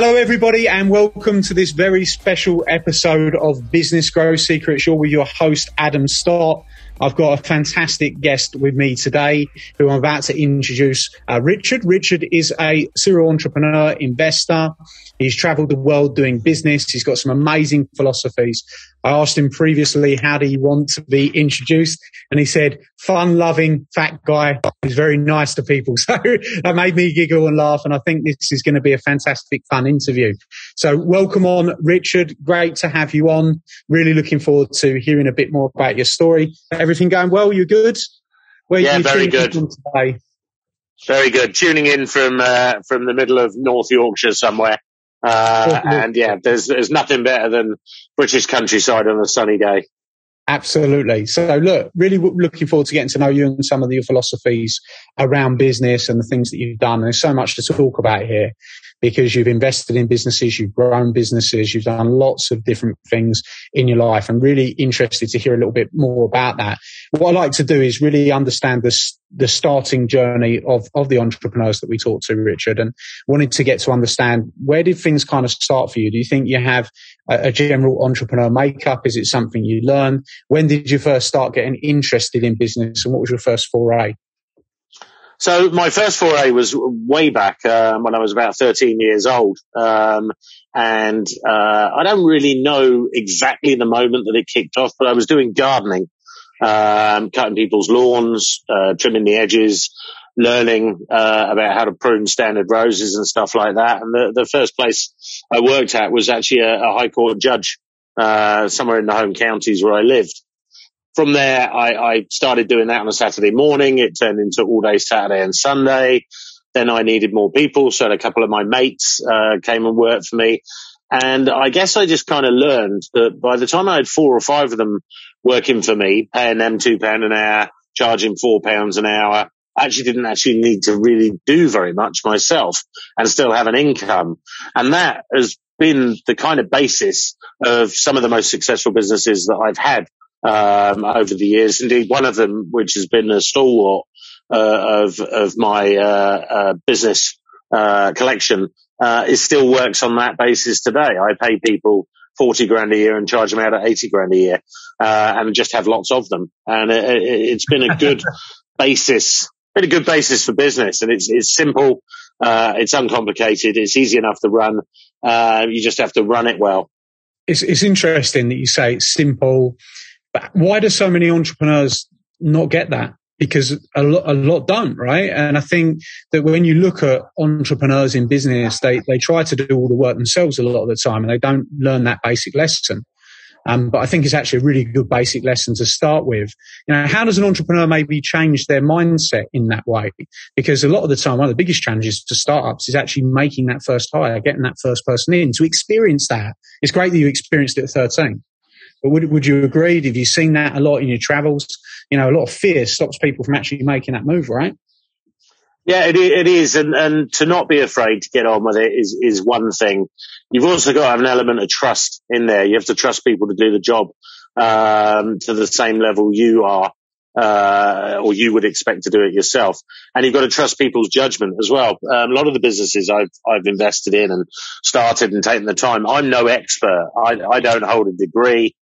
Hello, everybody, and welcome to this very special episode of Business Growth Secrets. You're with your host, Adam Stott. I've got a fantastic guest with me today who I'm about to introduce, uh, Richard. Richard is a serial entrepreneur, investor. He's traveled the world doing business. He's got some amazing philosophies. I asked him previously, how do you want to be introduced? And he said, fun loving fat guy. He's very nice to people. So that made me giggle and laugh. And I think this is going to be a fantastic fun interview. So welcome on, Richard. Great to have you on. Really looking forward to hearing a bit more about your story. Everything going well? You good? Where yeah, very good. Today? Very good. Tuning in from, uh, from the middle of North Yorkshire somewhere. Uh, and yeah, there's, there's nothing better than British countryside on a sunny day. Absolutely. So look, really looking forward to getting to know you and some of your philosophies around business and the things that you've done. There's so much to talk about here because you've invested in businesses, you've grown businesses, you've done lots of different things in your life. I'm really interested to hear a little bit more about that. What I like to do is really understand the, the starting journey of, of the entrepreneurs that we talked to, Richard, and wanted to get to understand where did things kind of start for you? Do you think you have a, a general entrepreneur makeup? Is it something you learn? When did you first start getting interested in business and what was your first foray? So my first foray was way back um, when I was about 13 years old. Um, and uh, I don't really know exactly the moment that it kicked off, but I was doing gardening, um, cutting people's lawns, uh, trimming the edges, learning uh, about how to prune standard roses and stuff like that. And the, the first place I worked at was actually a, a high court judge uh, somewhere in the home counties where I lived from there, I, I, started doing that on a Saturday morning. It turned into all day Saturday and Sunday. Then I needed more people. So a couple of my mates, uh, came and worked for me. And I guess I just kind of learned that by the time I had four or five of them working for me, paying them two pound an hour, charging four pounds an hour, I actually didn't actually need to really do very much myself and still have an income. And that has been the kind of basis of some of the most successful businesses that I've had um, over the years. Indeed, one of them, which has been a stalwart uh, of of my uh, uh, business uh, collection, uh, it still works on that basis today. I pay people forty grand a year and charge them out at eighty grand a year, uh, and just have lots of them. And it, has been a good basis, been a good basis for business. And it's it's simple, it's uncomplicated, it's easy enough to run. you just have to run it well. It's, it's interesting that you say it's simple but why do so many entrepreneurs not get that? Because a lot, a lot don't, right? And I think that when you look at entrepreneurs in business, they, they try to do all the work themselves a lot of the time and they don't learn that basic lesson. Um, but I think it's actually a really good basic lesson to start with. You know, how does an entrepreneur maybe change their mindset in that way? Because a lot of the time, one of the biggest challenges to startups is actually making that first hire, getting that first person in to experience that. It's great that you experienced it at 13. But would, would you agree? Have you seen that a lot in your travels? You know, a lot of fear stops people from actually making that move, right? Yeah, it, it is. And, and to not be afraid to get on with it is, is one thing. You've also got to have an element of trust in there. You have to trust people to do the job, um, to the same level you are. Uh, or you would expect to do it yourself. And you've got to trust people's judgment as well. Um, a lot of the businesses I've, I've invested in and started and taken the time, I'm no expert. I, I don't hold a degree.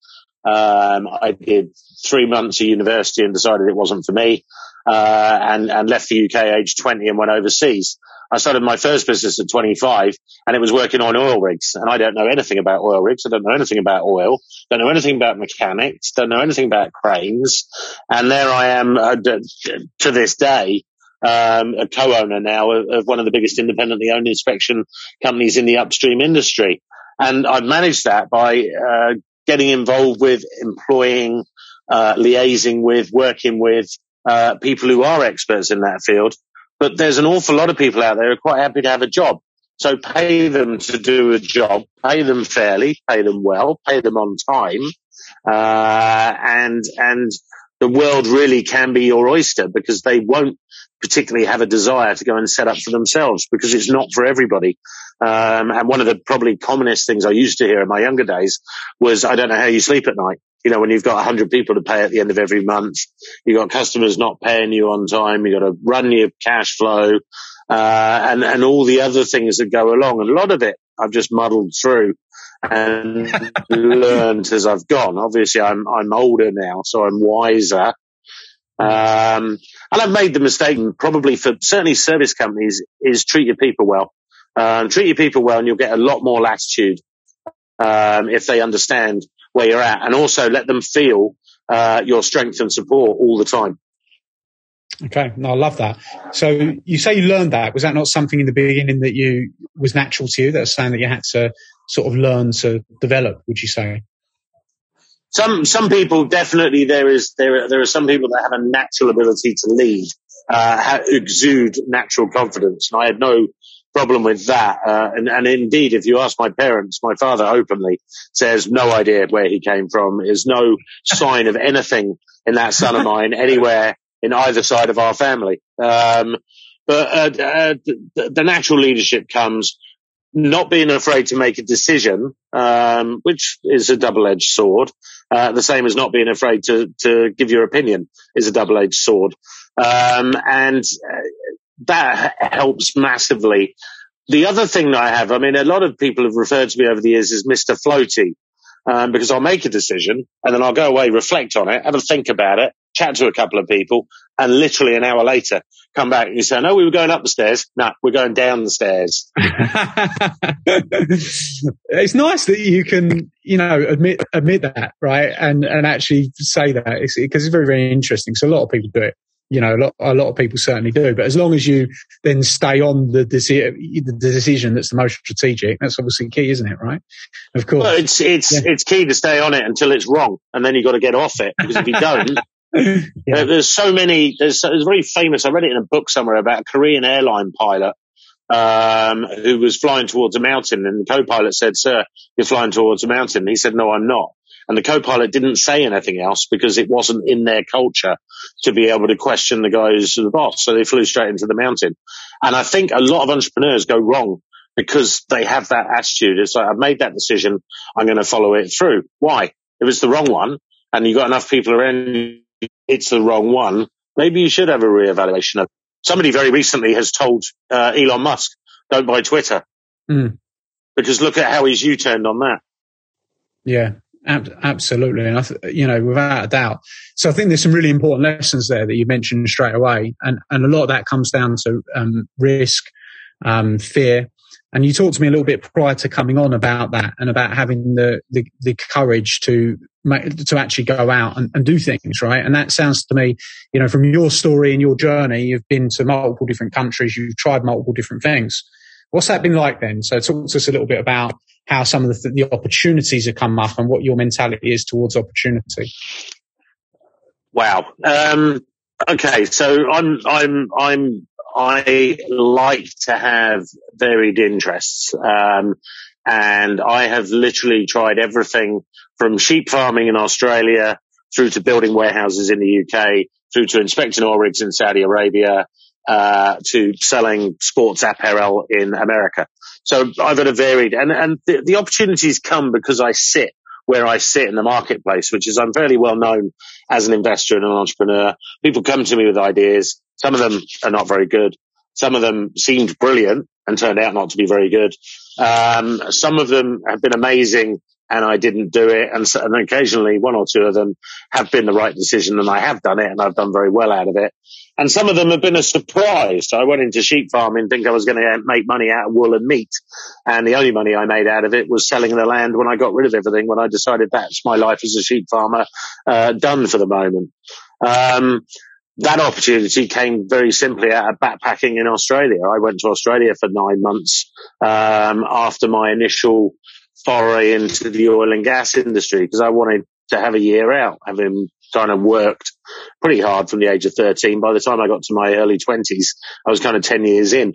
Um, I did three months of university and decided it wasn't for me, uh, and, and left the UK age 20 and went overseas. I started my first business at 25 and it was working on oil rigs. And I don't know anything about oil rigs. I don't know anything about oil. Don't know anything about mechanics. Don't know anything about cranes. And there I am uh, to this day. Um, a co-owner now of one of the biggest independently owned inspection companies in the upstream industry. And I've managed that by uh, getting involved with employing, uh, liaising with, working with uh, people who are experts in that field. But there's an awful lot of people out there who are quite happy to have a job. So pay them to do a job, pay them fairly, pay them well, pay them on time, uh, and and the world really can be your oyster because they won't particularly have a desire to go and set up for themselves because it's not for everybody. Um, and one of the probably commonest things I used to hear in my younger days was, I don't know how you sleep at night. You know, when you've got 100 people to pay at the end of every month, you've got customers not paying you on time, you've got to run your cash flow, uh, and, and all the other things that go along. And a lot of it I've just muddled through and learned as I've gone. Obviously, I'm, I'm older now, so I'm wiser. Um, and I've made the mistake, and probably for certainly service companies, is treat your people well. Um, treat your people well and you'll get a lot more latitude um, if they understand where you're at and also let them feel uh, your strength and support all the time. Okay, no, I love that. So you say you learned that. Was that not something in the beginning that you was natural to you? That's something that you had to sort of learn to develop. Would you say? Some some people definitely there is there there are some people that have a natural ability to lead, uh, exude natural confidence, and I had no problem with that. Uh, and, and indeed, if you ask my parents, my father openly says no idea where he came from. There's no sign of anything in that son of mine anywhere in either side of our family. Um, but uh, uh, the, the, natural leadership comes not being afraid to make a decision, um, which is a double-edged sword. Uh, the same as not being afraid to to give your opinion is a double-edged sword. Um, and uh, that helps massively. The other thing that I have, I mean, a lot of people have referred to me over the years as Mr. Floaty, um, because I'll make a decision and then I'll go away, reflect on it, have a think about it, chat to a couple of people, and literally an hour later come back and you say, no, we were going up the stairs. No, we're going down the stairs. it's nice that you can, you know, admit, admit that, right? And, and actually say that because it's, it's very, very interesting. So a lot of people do it you know, a lot, a lot of people certainly do. But as long as you then stay on the, deci- the decision that's the most strategic, that's obviously key, isn't it? Right? Of course. Well, it's it's yeah. it's key to stay on it until it's wrong, and then you've got to get off it because if you don't. yeah. There's so many. There's, very famous. I read it in a book somewhere about a Korean airline pilot um, who was flying towards a mountain, and the co-pilot said, "Sir, you're flying towards a mountain." And he said, "No, I'm not." And the co-pilot didn't say anything else because it wasn't in their culture to be able to question the guys, the boss. So they flew straight into the mountain. And I think a lot of entrepreneurs go wrong because they have that attitude. It's like, I've made that decision. I'm going to follow it through. Why? If it's the wrong one and you've got enough people around, it's the wrong one. Maybe you should have a reevaluation of somebody very recently has told uh, Elon Musk, don't buy Twitter. Mm. Because look at how he's U-turned on that. Yeah. Ab- absolutely. And I, th- you know, without a doubt. So I think there's some really important lessons there that you mentioned straight away. And, and a lot of that comes down to, um, risk, um, fear. And you talked to me a little bit prior to coming on about that and about having the, the, the courage to to actually go out and, and do things, right? And that sounds to me, you know, from your story and your journey, you've been to multiple different countries, you've tried multiple different things. What's that been like then? So talk to us a little bit about how some of the, the opportunities have come up and what your mentality is towards opportunity. Wow. Um, okay. So I'm, I'm, I'm, I like to have varied interests. Um, and I have literally tried everything from sheep farming in Australia through to building warehouses in the UK, through to inspecting oil rigs in Saudi Arabia, uh, to selling sports apparel in America. So I've had a varied and, and the, the opportunities come because I sit where I sit in the marketplace, which is I'm fairly well known as an investor and an entrepreneur. People come to me with ideas. Some of them are not very good. Some of them seemed brilliant and turned out not to be very good. Um, some of them have been amazing and I didn't do it. And, so, and occasionally one or two of them have been the right decision and I have done it and I've done very well out of it. And some of them have been a surprise. I went into sheep farming thinking I was going to make money out of wool and meat. And the only money I made out of it was selling the land when I got rid of everything, when I decided that's my life as a sheep farmer, uh, done for the moment. Um, that opportunity came very simply out of backpacking in Australia. I went to Australia for nine months um, after my initial foray into the oil and gas industry because I wanted to have a year out, having kind of worked pretty hard from the age of 13. By the time I got to my early 20s, I was kind of 10 years in.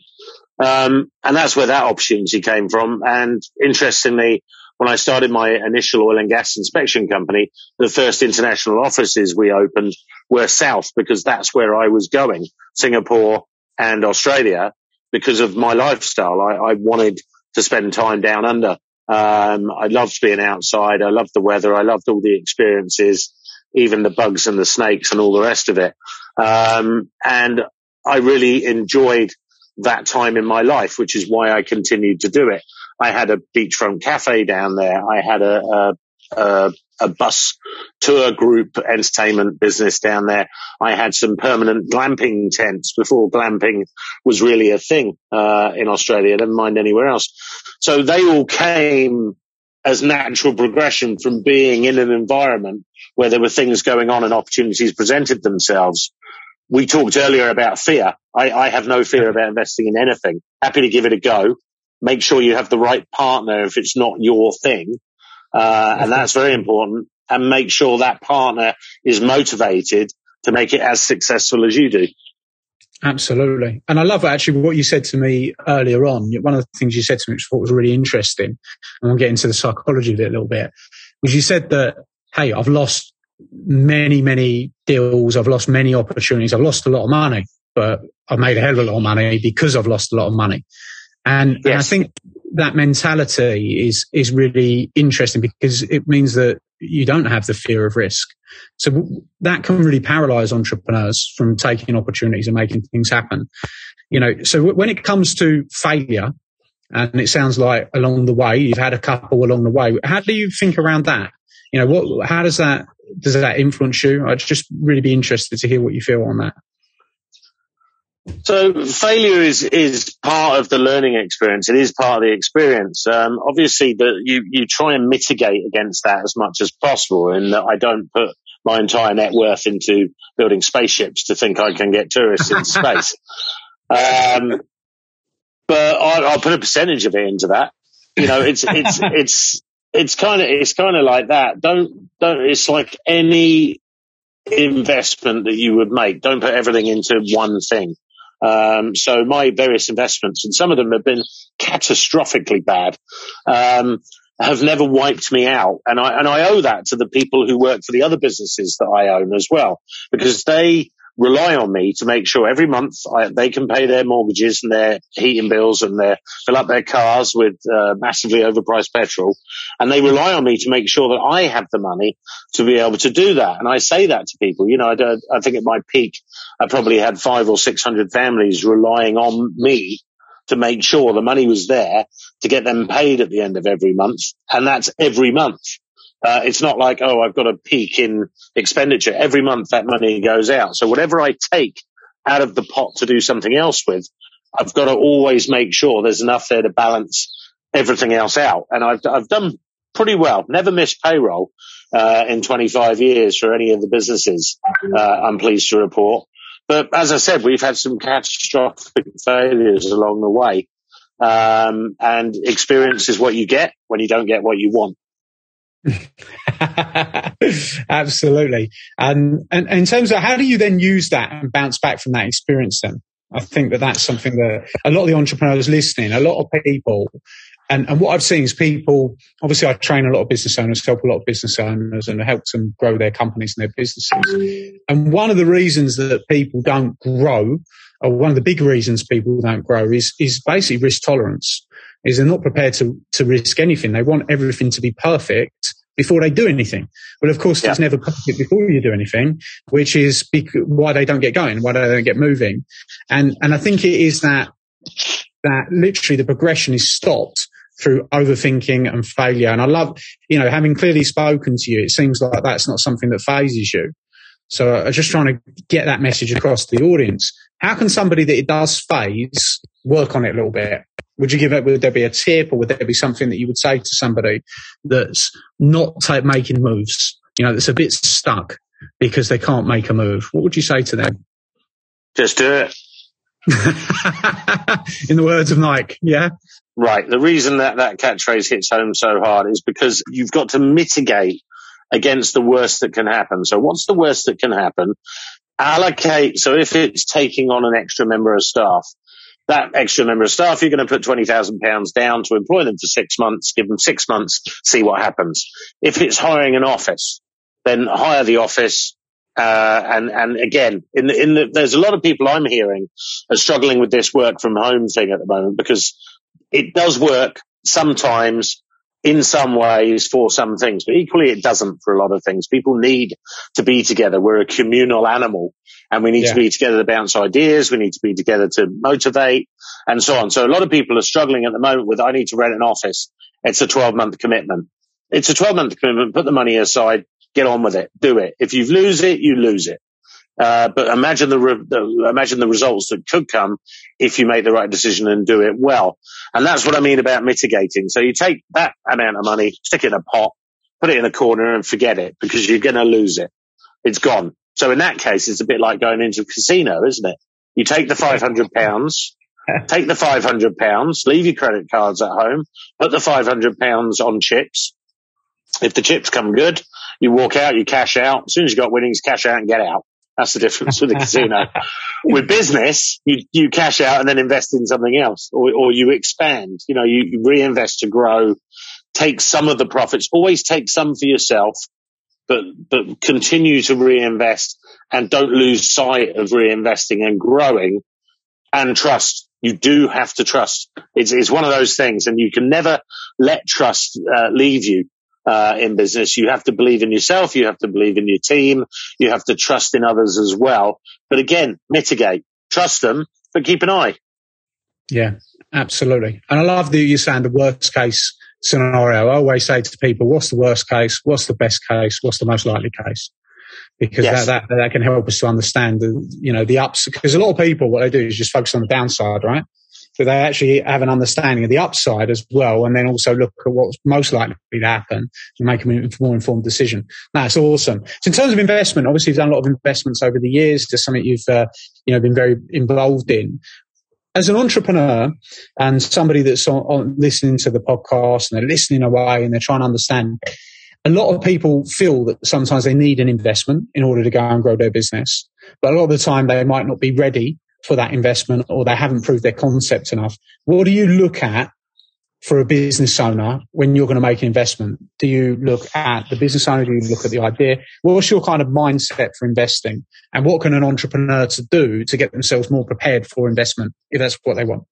Um, and that's where that opportunity came from. And interestingly, when I started my initial oil and gas inspection company, the first international offices we opened were south because that's where I was going, Singapore and Australia because of my lifestyle. I, I wanted to spend time down under. Um, I loved being outside. I loved the weather. I loved all the experiences, even the bugs and the snakes and all the rest of it. Um, and I really enjoyed that time in my life, which is why I continued to do it. I had a beachfront cafe down there. I had a, a, a, a bus tour group entertainment business down there. I had some permanent glamping tents before glamping was really a thing uh, in Australia, never mind anywhere else. So they all came as natural progression from being in an environment where there were things going on and opportunities presented themselves. We talked earlier about fear. I, I have no fear about investing in anything. Happy to give it a go make sure you have the right partner if it's not your thing. Uh, and that's very important and make sure that partner is motivated to make it as successful as you do. Absolutely. And I love actually what you said to me earlier on. One of the things you said to me, which I thought was really interesting, and we'll get into the psychology of it a little bit, was you said that, hey, I've lost many, many deals. I've lost many opportunities. I've lost a lot of money, but I've made a hell of a lot of money because I've lost a lot of money. And, yes. and I think that mentality is, is really interesting because it means that you don't have the fear of risk. So that can really paralyze entrepreneurs from taking opportunities and making things happen. You know, so when it comes to failure, and it sounds like along the way, you've had a couple along the way. How do you think around that? You know, what, how does that, does that influence you? I'd just really be interested to hear what you feel on that. So failure is is part of the learning experience. It is part of the experience. Um, obviously, that you you try and mitigate against that as much as possible. And I don't put my entire net worth into building spaceships to think I can get tourists in space. Um, but I, I'll put a percentage of it into that. You know, it's it's it's it's kind of it's kind of like that. Don't don't. It's like any investment that you would make. Don't put everything into one thing. Um, so my various investments, and some of them have been catastrophically bad, um, have never wiped me out. And I, and I owe that to the people who work for the other businesses that I own as well, because they rely on me to make sure every month I, they can pay their mortgages and their heating bills and their fill up their cars with uh, massively overpriced petrol. And they rely on me to make sure that I have the money to be able to do that. And I say that to people, you know, I, I think at my peak, I probably had five or 600 families relying on me to make sure the money was there to get them paid at the end of every month. And that's every month. Uh, it's not like, oh, I've got a peak in expenditure. Every month that money goes out. So whatever I take out of the pot to do something else with, I've got to always make sure there's enough there to balance everything else out. And I've, I've done pretty well. Never missed payroll, uh, in 25 years for any of the businesses, uh, I'm pleased to report. But as I said, we've had some catastrophic failures along the way. Um, and experience is what you get when you don't get what you want. Absolutely. And, and, in terms of how do you then use that and bounce back from that experience then? I think that that's something that a lot of the entrepreneurs listening, a lot of people, and, and what I've seen is people, obviously I train a lot of business owners, help a lot of business owners and help them grow their companies and their businesses. And one of the reasons that people don't grow, or one of the big reasons people don't grow is, is basically risk tolerance is they're not prepared to, to risk anything. They want everything to be perfect before they do anything. Well, of course, yeah. it's never perfect before you do anything, which is why they don't get going, why they don't get moving. And, and I think it is that, that literally the progression is stopped through overthinking and failure. And I love, you know, having clearly spoken to you, it seems like that's not something that phases you. So I'm just trying to get that message across to the audience. How can somebody that it does phase work on it a little bit? Would you give it, would there be a tip or would there be something that you would say to somebody that's not making moves, you know, that's a bit stuck because they can't make a move? What would you say to them? Just do it. In the words of Nike, yeah? Right. The reason that that catchphrase hits home so hard is because you've got to mitigate against the worst that can happen. So what's the worst that can happen? Allocate. So if it's taking on an extra member of staff, that extra member of staff, you're going to put £20,000 down to employ them for six months, give them six months, see what happens. If it's hiring an office, then hire the office. Uh, and, and again, in the, in the, there's a lot of people I'm hearing are struggling with this work from home thing at the moment because it does work sometimes in some ways for some things, but equally it doesn't for a lot of things. People need to be together. We're a communal animal and we need yeah. to be together to bounce ideas. We need to be together to motivate and so on. So a lot of people are struggling at the moment with, I need to rent an office. It's a 12 month commitment. It's a 12 month commitment. Put the money aside, get on with it, do it. If you lose it, you lose it. Uh, but imagine the, re- the, imagine the results that could come if you make the right decision and do it well. And that's what I mean about mitigating. So you take that amount of money, stick it in a pot, put it in a corner and forget it because you're going to lose it. It's gone. So in that case, it's a bit like going into a casino, isn't it? You take the 500 pounds, take the 500 pounds, leave your credit cards at home, put the 500 pounds on chips. If the chips come good, you walk out, you cash out. As soon as you got winnings, cash out and get out. That's the difference with the casino. with business, you, you cash out and then invest in something else or, or you expand, you know, you, you reinvest to grow, take some of the profits, always take some for yourself, but, but continue to reinvest and don't lose sight of reinvesting and growing and trust. You do have to trust. It's, it's one of those things and you can never let trust uh, leave you uh, in business. You have to believe in yourself. You have to believe in your team. You have to trust in others as well. But again, mitigate, trust them, but keep an eye. Yeah, absolutely. And I love that you're saying the worst case scenario. I always say to people, what's the worst case? What's the best case? What's the most likely case? Because yes. that, that, that can help us to understand the, you know, the ups. Because a lot of people, what they do is just focus on the downside, right? But they actually have an understanding of the upside as well, and then also look at what's most likely to happen and make a more informed decision. That's awesome. So in terms of investment, obviously you've done a lot of investments over the years. Just something you've uh, you know been very involved in. As an entrepreneur and somebody that's on, on listening to the podcast and they're listening away and they're trying to understand, a lot of people feel that sometimes they need an investment in order to go and grow their business. But a lot of the time they might not be ready for that investment or they haven't proved their concept enough. What do you look at for a business owner when you're going to make an investment? Do you look at the business owner? Do you look at the idea? What's your kind of mindset for investing? And what can an entrepreneur to do to get themselves more prepared for investment if that's what they want?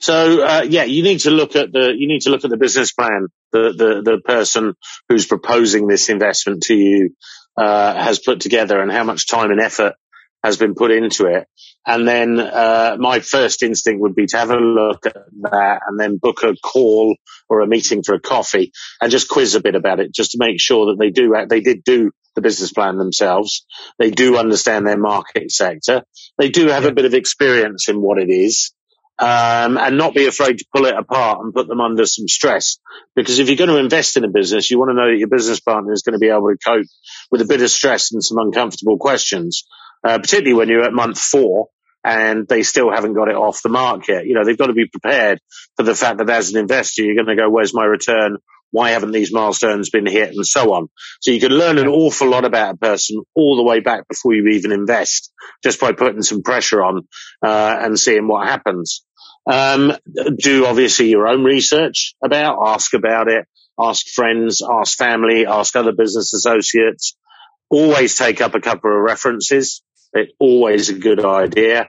So uh, yeah, you need to look at the you need to look at the business plan. The the the person who's proposing this investment to you uh, has put together, and how much time and effort has been put into it. And then uh, my first instinct would be to have a look at that and then book a call or a meeting for a coffee and just quiz a bit about it, just to make sure that they do they did do the business plan themselves. They do understand their market sector. They do have a bit of experience in what it is. Um, and not be afraid to pull it apart and put them under some stress. Because if you're going to invest in a business, you want to know that your business partner is going to be able to cope with a bit of stress and some uncomfortable questions uh, particularly when you're at month four and they still haven't got it off the market. You know, they've got to be prepared for the fact that as an investor, you're going to go, where's my return? Why haven't these milestones been hit and so on? So you can learn an awful lot about a person all the way back before you even invest just by putting some pressure on, uh, and seeing what happens. Um, do obviously your own research about, ask about it, ask friends, ask family, ask other business associates, always take up a couple of references it's always a good idea.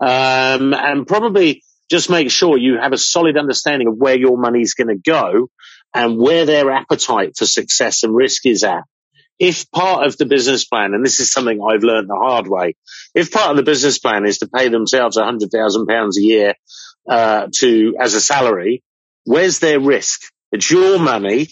Um, and probably just make sure you have a solid understanding of where your money's going to go and where their appetite for success and risk is at. If part of the business plan, and this is something I've learned the hard way, if part of the business plan is to pay themselves a hundred thousand pounds a year, uh, to, as a salary, Where's their risk? It's your money.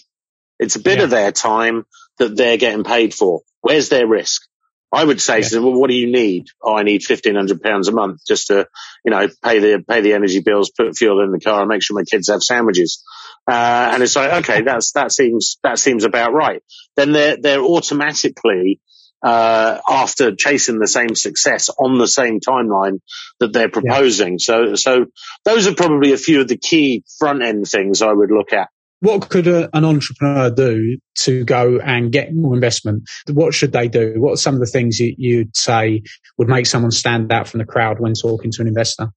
It's a bit yeah. of their time that they're getting paid for. Where's their risk? I would say, yeah. well, what do you need? Oh, I need fifteen hundred pounds a month just to, you know, pay the pay the energy bills, put fuel in the car, and make sure my kids have sandwiches. Uh, and it's like, okay, that's that seems that seems about right. Then they're they're automatically uh, after chasing the same success on the same timeline that they're proposing. Yeah. So so those are probably a few of the key front end things I would look at what could a, an entrepreneur do to go and get more investment? What should they do? What are some of the things you, you'd say would make someone stand out from the crowd when talking to an investor?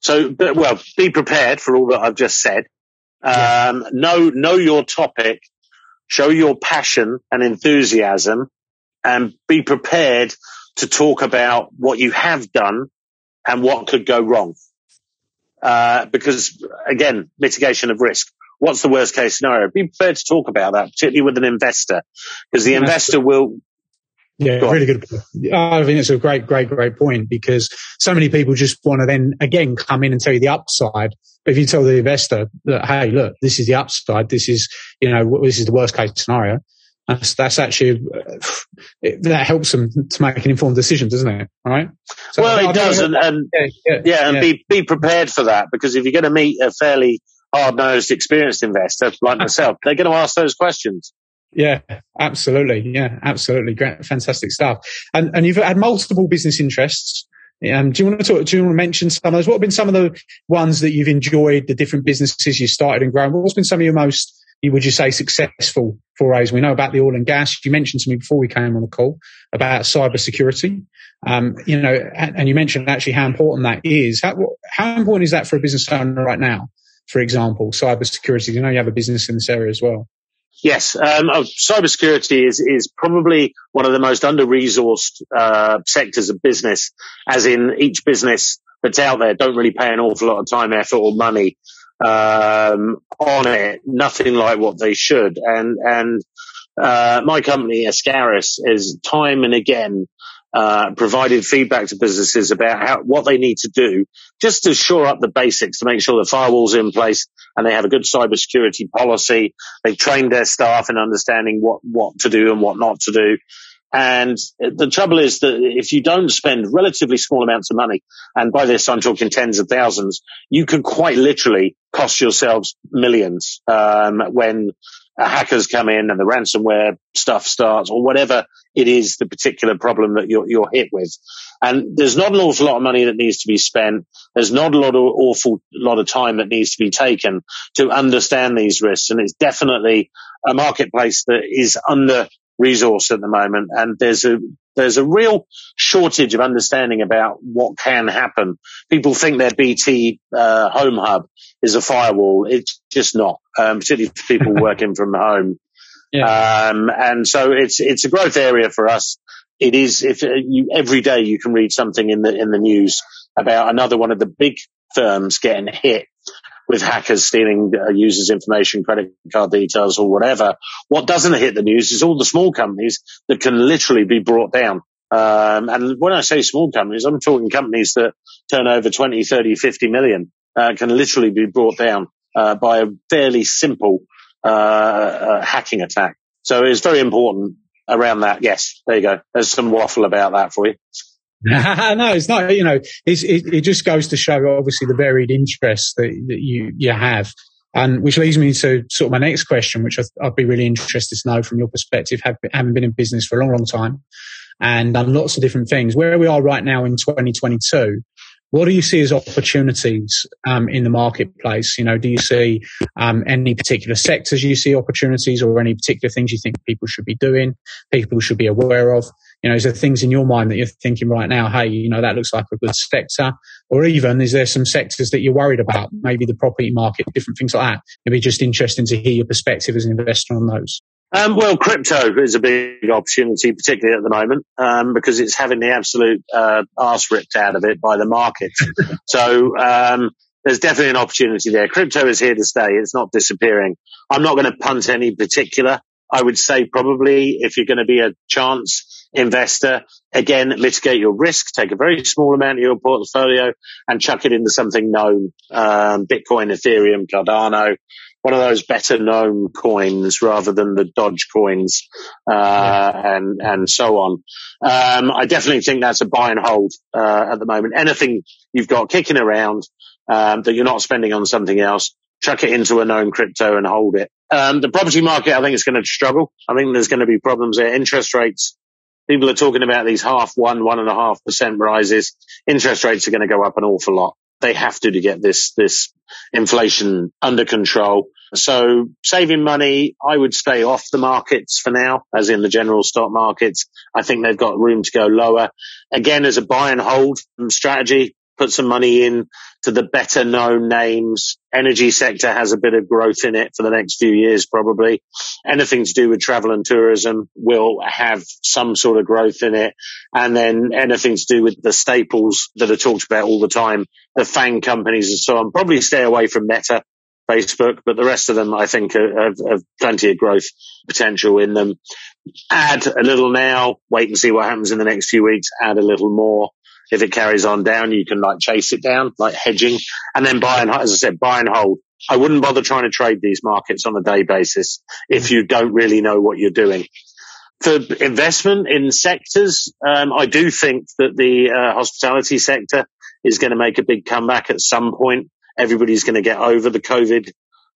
So, well, be prepared for all that I've just said. Um, know, know your topic, show your passion and enthusiasm and be prepared to talk about what you have done and what could go wrong. Uh, because again, mitigation of risk what's the worst case scenario? Be prepared to talk about that, particularly with an investor, because the investor will. Yeah, Go really good. I think it's a great, great, great point because so many people just want to then again come in and tell you the upside. But if you tell the investor that, hey, look, this is the upside, this is, you know, this is the worst case scenario, that's, that's actually, it, that helps them to make an informed decision, doesn't it? All right. So well, it does. And, and yeah, yeah, yeah, and be, be prepared for that because if you're going to meet a fairly hard nosed, experienced investor like myself, they're going to ask those questions. Yeah, absolutely. Yeah, absolutely. Great, fantastic stuff. And and you've had multiple business interests. Um, do you want to talk? Do you want to mention some of those? What have been some of the ones that you've enjoyed? The different businesses you started and grown. What's been some of your most, would you say, successful forays? We know about the oil and gas. You mentioned to me before we came on the call about cyber security. Um, you know, and you mentioned actually how important that is. How, how important is that for a business owner right now? For example, cybersecurity? You know, you have a business in this area as well. Yes, um, oh, cybersecurity is is probably one of the most under resourced uh, sectors of business. As in, each business that's out there don't really pay an awful lot of time, effort, or money um, on it. Nothing like what they should. And and uh, my company, Ascaris, is time and again uh, provided feedback to businesses about how, what they need to do just to shore up the basics to make sure the firewall's in place and they have a good cybersecurity policy. They've trained their staff in understanding what, what to do and what not to do. And the trouble is that if you don't spend relatively small amounts of money, and by this I'm talking tens of thousands, you can quite literally cost yourselves millions um, when hackers come in and the ransomware stuff starts or whatever it is the particular problem that you're, you're hit with. And there's not an awful lot of money that needs to be spent. There's not a lot of awful lot of time that needs to be taken to understand these risks. And it's definitely a marketplace that is under resourced at the moment. And there's a, there's a real shortage of understanding about what can happen. People think their BT uh, home hub is a firewall. It's just not, um, particularly for people working from home. Yeah. Um, and so it's it's a growth area for us. It is if you every day you can read something in the in the news about another one of the big firms getting hit with hackers stealing uh, users' information, credit card details, or whatever. What doesn't hit the news is all the small companies that can literally be brought down. Um, and when I say small companies, I'm talking companies that turn over 20, 30, 50 million, uh, can literally be brought down, uh, by a fairly simple, uh, uh, hacking attack. So it's very important around that. Yes, there you go. There's some waffle about that for you. no, it's not. You know, it, it just goes to show obviously the varied interests that, that you you have, and which leads me to sort of my next question, which I, would be really interested to know from your perspective, have, having been in business for a long, long time and done lots of different things. Where we are right now in 2022, what do you see as opportunities um, in the marketplace? You know, do you see um, any particular sectors you see opportunities, or any particular things you think people should be doing, people should be aware of? You know, is there things in your mind that you're thinking right now? Hey, you know, that looks like a good sector, or even is there some sectors that you're worried about? Maybe the property market, different things like that. It'd be just interesting to hear your perspective as an investor on those. Um, well, crypto is a big opportunity, particularly at the moment, um, because it's having the absolute uh, arse ripped out of it by the market. so um, there's definitely an opportunity there. Crypto is here to stay; it's not disappearing. I'm not going to punt any particular. I would say probably if you're going to be a chance investor. Again, mitigate your risk, take a very small amount of your portfolio and chuck it into something known, um, Bitcoin, Ethereum, Cardano, one of those better known coins rather than the Dodge coins, uh, yeah. and, and so on. Um, I definitely think that's a buy and hold, uh, at the moment. Anything you've got kicking around, um, that you're not spending on something else, chuck it into a known crypto and hold it. Um, the property market, I think is going to struggle. I think there's going to be problems there. Interest rates, people are talking about these half one, one and a half percent rises. Interest rates are going to go up an awful lot. They have to to get this, this inflation under control. So saving money, I would stay off the markets for now, as in the general stock markets. I think they've got room to go lower. Again, as a buy and hold strategy, put some money in to the better known names. Energy sector has a bit of growth in it for the next few years, probably. Anything to do with travel and tourism will have some sort of growth in it. And then anything to do with the staples that are talked about all the time, the FANG companies and so on, probably stay away from Meta. Facebook, but the rest of them, I think, have, have plenty of growth potential in them. Add a little now, wait and see what happens in the next few weeks, add a little more if it carries on down, you can like chase it down, like hedging and then buy and, as I said, buy and hold. I wouldn't bother trying to trade these markets on a day basis if you don't really know what you're doing. For investment in sectors, um, I do think that the uh, hospitality sector is going to make a big comeback at some point. Everybody's going to get over the COVID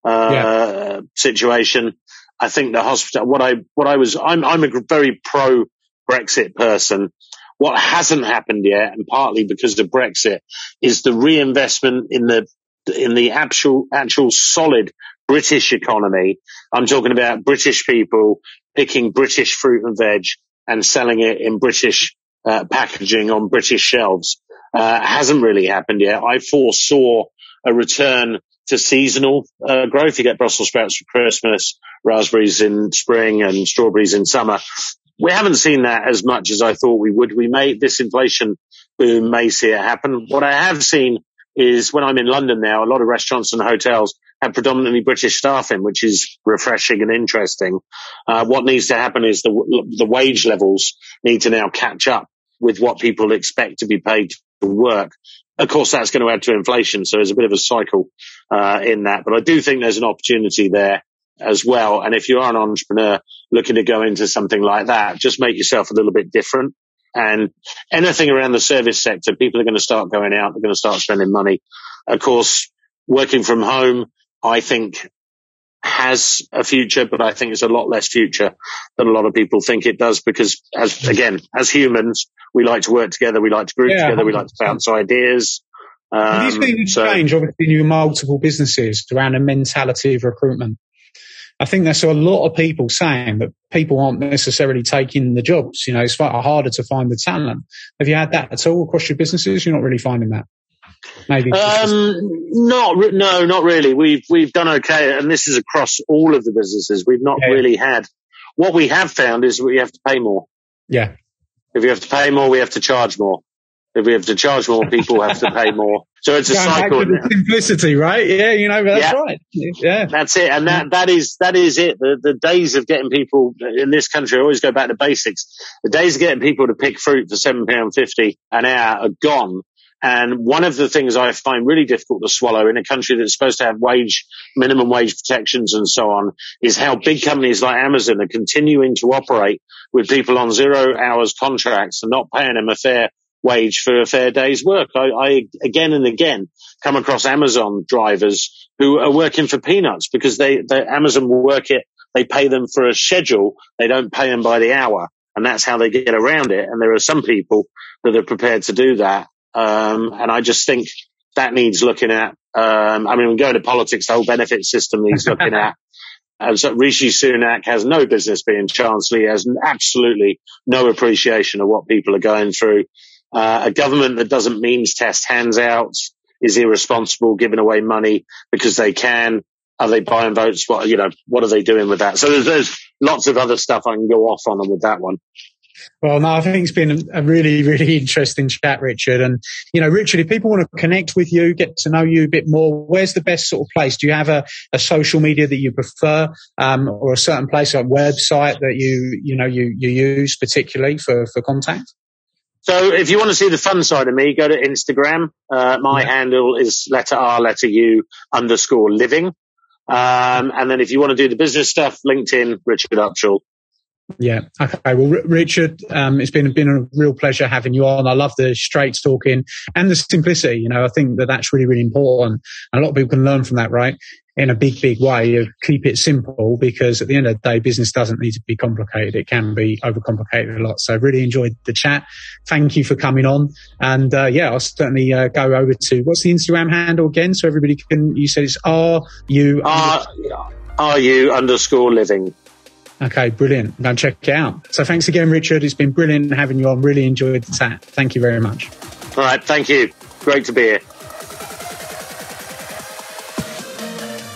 uh, yeah. situation. I think the hospital. What I what I was I'm I'm a very pro Brexit person, what hasn't happened yet, and partly because of Brexit, is the reinvestment in the in the actual actual solid British economy. I'm talking about British people picking British fruit and veg and selling it in British uh, packaging on British shelves. Uh, hasn't really happened yet. I foresaw a return to seasonal uh, growth. You get Brussels sprouts for Christmas, raspberries in spring and strawberries in summer we haven't seen that as much as I thought we would. We may, this inflation boom may see it happen. What I have seen is when I'm in London now, a lot of restaurants and hotels have predominantly British staff in, which is refreshing and interesting. Uh, what needs to happen is the, the wage levels need to now catch up with what people expect to be paid to work. Of course, that's going to add to inflation. So there's a bit of a cycle, uh, in that, but I do think there's an opportunity there as well. And if you are an entrepreneur looking to go into something like that, just make yourself a little bit different. And anything around the service sector, people are going to start going out. They're going to start spending money. Of course, working from home, I think has a future, but I think it's a lot less future than a lot of people think it does because as, again, as humans, we like to work together. We like to group yeah, together. We like to bounce ideas. Um, Have you seen a so, change, obviously, in your multiple businesses around a mentality of recruitment? I think there's a lot of people saying that people aren't necessarily taking the jobs. You know, it's far harder to find the talent. Have you had that at all across your businesses? You're not really finding that. Maybe. Um, not, no, not really. We've, we've done okay. And this is across all of the businesses. We've not yeah. really had, what we have found is we have to pay more. Yeah. If you have to pay more, we have to charge more. If we have to charge more, people have to pay more. So it's a Going cycle. simplicity, right? Yeah, you know, that's yeah. right. Yeah. That's it. And that, that is, that is it. The, the days of getting people in this country, I always go back to basics. The days of getting people to pick fruit for £7.50 an hour are gone. And one of the things I find really difficult to swallow in a country that's supposed to have wage, minimum wage protections and so on is how big companies like Amazon are continuing to operate with people on zero hours contracts and not paying them a fair wage for a fair day's work. I, I, again and again come across Amazon drivers who are working for peanuts because they, they Amazon will work it. They pay them for a schedule. They don't pay them by the hour. And that's how they get around it. And there are some people that are prepared to do that. Um, and I just think that needs looking at. Um, I mean, we go into politics, the whole benefit system needs looking at. And so Rishi Sunak has no business being chancellor. He has absolutely no appreciation of what people are going through. Uh, a government that doesn't means test handouts is irresponsible, giving away money because they can. Are they buying votes? What you know? What are they doing with that? So there's, there's lots of other stuff I can go off on with that one. Well, no, I think it's been a really, really interesting chat, Richard. And, you know, Richard, if people want to connect with you, get to know you a bit more, where's the best sort of place? Do you have a, a social media that you prefer, um, or a certain place a website that you, you know, you, you use particularly for, for contact? So if you want to see the fun side of me, go to Instagram. Uh, my yeah. handle is letter R, letter U underscore living. Um, and then if you want to do the business stuff, LinkedIn, Richard Upshall. Yeah. Okay. Well, R- Richard, um, it's been been a real pleasure having you on. I love the straight talking and the simplicity. You know, I think that that's really really important. And a lot of people can learn from that, right? In a big big way of keep it simple because at the end of the day, business doesn't need to be complicated. It can be overcomplicated a lot. So I really enjoyed the chat. Thank you for coming on. And uh, yeah, I'll certainly uh, go over to what's the Instagram handle again, so everybody can. You said it's R U R U underscore living. Okay, brilliant. Go check it out. So thanks again, Richard. It's been brilliant having you on. Really enjoyed the chat. Thank you very much. All right. Thank you. Great to be here.